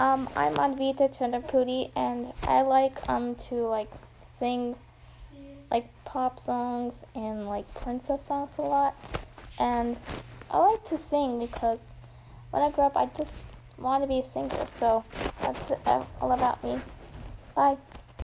Um, I'm Anvita Chandrapudi, and I like um to like sing like pop songs and like princess songs a lot. And I like to sing because when I grew up, I just want to be a singer. So that's uh, all about me. Bye.